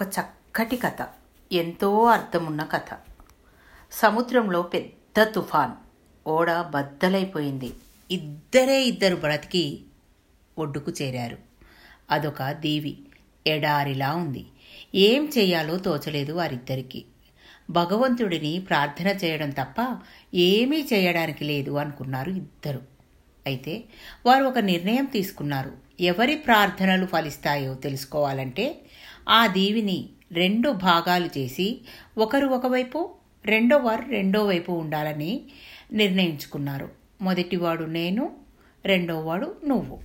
ఒక చక్కటి కథ ఎంతో అర్థమున్న కథ. సముద్రంలో పెద్ద తుఫాన్ ఓడ బద్దలైపోయింది. ఇద్దరే ఇద్దరు బ్రతికి ఒడ్డుకు చేరారు. అదొక దీవి ఎడారిలా ఉంది. ఏం చేయాలో తోచలేదు వారిద్దరికీ. భగవంతుడిని ప్రార్థన చేయడం తప్ప ఏమీ చేయడానికి లేదు అనుకున్నారు ఇద్దరు. అయితే వారు ఒక నిర్ణయం తీసుకున్నారు. ఎవరి ప్రార్థనలు ఫలిస్తాయో తెలుసుకోవాలంటే ఆ దీవిని రెండు భాగాలు చేసి ఒకరు ఒకవైపు రెండో వారు రెండో వైపు ఉండాలని నిర్ణయించుకున్నారు. మొదటివాడు నేను రెండోవాడు నువ్వు.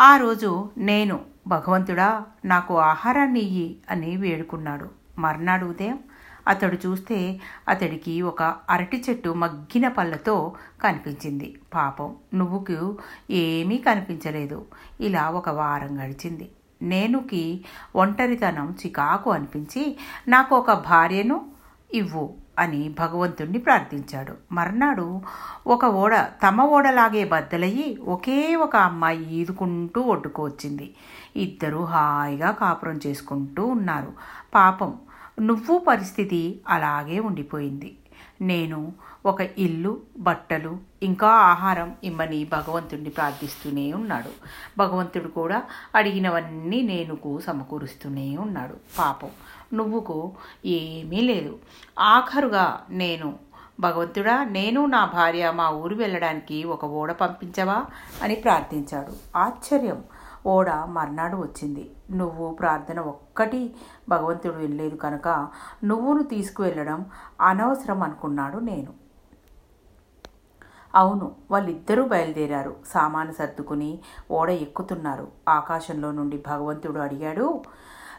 ఆ రోజు నేను భగవంతుడా నాకు ఆహారాన్ని ఇయ్యి అని వేడుకున్నాడు. మర్నాడు ఉదయం అతడు చూస్తే అతడికి ఒక అరటి చెట్టు మగ్గిన పళ్ళతో కనిపించింది. పాపం నువ్వుకు ఏమీ కనిపించలేదు. ఇలా ఒక వారం గడిచింది. నేనుకి ఒంటరితనం చికాకు అనిపించి నాకు ఒక భార్యను ఇవ్వు అని భగవంతుణ్ణి ప్రార్థించాడు. మర్నాడు ఒక ఓడ తమ ఓడలాగే బద్దలయ్యి ఒకే ఒక అమ్మాయి ఈదుకుంటూ ఒడ్డుకు వచ్చింది. ఇద్దరు హాయిగా కాపురం చేసుకుంటూ ఉన్నారు. పాపం నువ్వు పరిస్థితి అలాగే ఉండిపోయింది. నేను ఒక ఇల్లు బట్టలు ఇంకా ఆహారం ఇమ్మని భగవంతుడిని ప్రార్థిస్తూనే ఉన్నాడు. భగవంతుడు కూడా అడిగినవన్నీ నేనుకు సమకూరుస్తూనే ఉన్నాడు. పాపం నువ్వుకు ఏమీ లేదు. ఆఖరుగా నేను భగవంతుడా నేను నా భార్య మా ఊరు వెళ్ళడానికి ఒక ఓడ పంపించవా అని ప్రార్థించాడు. ఆశ్చర్యం. ఓడ మర్నాడు వచ్చింది. నువ్వు ప్రార్థన ఒక్కటి భగవంతుడు వెళ్ళలేదు కనుక నువ్వును తీసుకువెళ్ళడం అనవసరం అనుకున్నాడు నేను. అవును వాళ్ళిద్దరూ బయలుదేరారు. సామాను సర్దుకుని ఓడ ఎక్కుతున్నారు. ఆకాశంలో నుండి భగవంతుడు అడిగాడు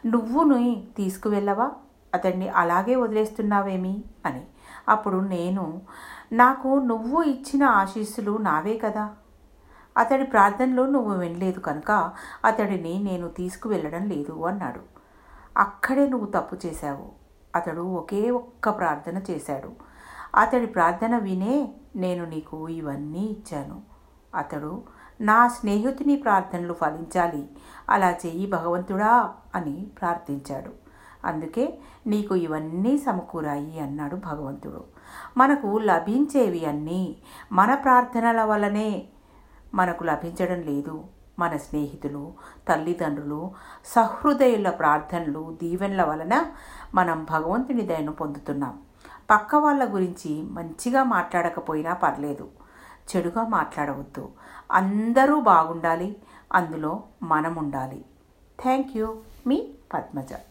నువ్వుని తీసుకువెళ్ళవా? అతన్ని అలాగే వదిలేస్తున్నావేమి? అని. అప్పుడు నేను నాకు నువ్వు ఇచ్చిన ఆశీస్సులు నావే కదా. అతడి ప్రార్థనలో నువ్వు వినలేదు కనుక అతడిని నేను తీసుకువెళ్ళడం లేదు అన్నాడు. అక్కడే నువ్వు తప్పు చేశావు. అతడు ఒకే ఒక్క ప్రార్థన చేశాడు. అతడి ప్రార్థన వినే నేను నీకు ఇవన్నీ ఇచ్చాను. అతడు నా స్నేహితుని ప్రార్థనలు ఫలించాలి. అలా చెయ్యి భగవంతుడా అని ప్రార్థించాడు. అందుకే నీకు ఇవన్నీ సమకూరాయి అన్నాడు భగవంతుడు. మనకు లభించేవి అన్నీ మన ప్రార్థనల వల్లనే మనకు లభించడం లేదు. మన స్నేహితులు తల్లిదండ్రులు సహృదయుల ప్రార్థనలు దీవెనల వలన మనం భగవంతుని దయను పొందుతున్నాం. పక్క వాళ్ళ గురించి మంచిగా మాట్లాడకపోయినా పర్లేదు. చెడుగా మాట్లాడవద్దు. అందరూ బాగుండాలి. అందులో మనం ఉండాలి థ్యాంక్ యూ. మీ పద్మజ.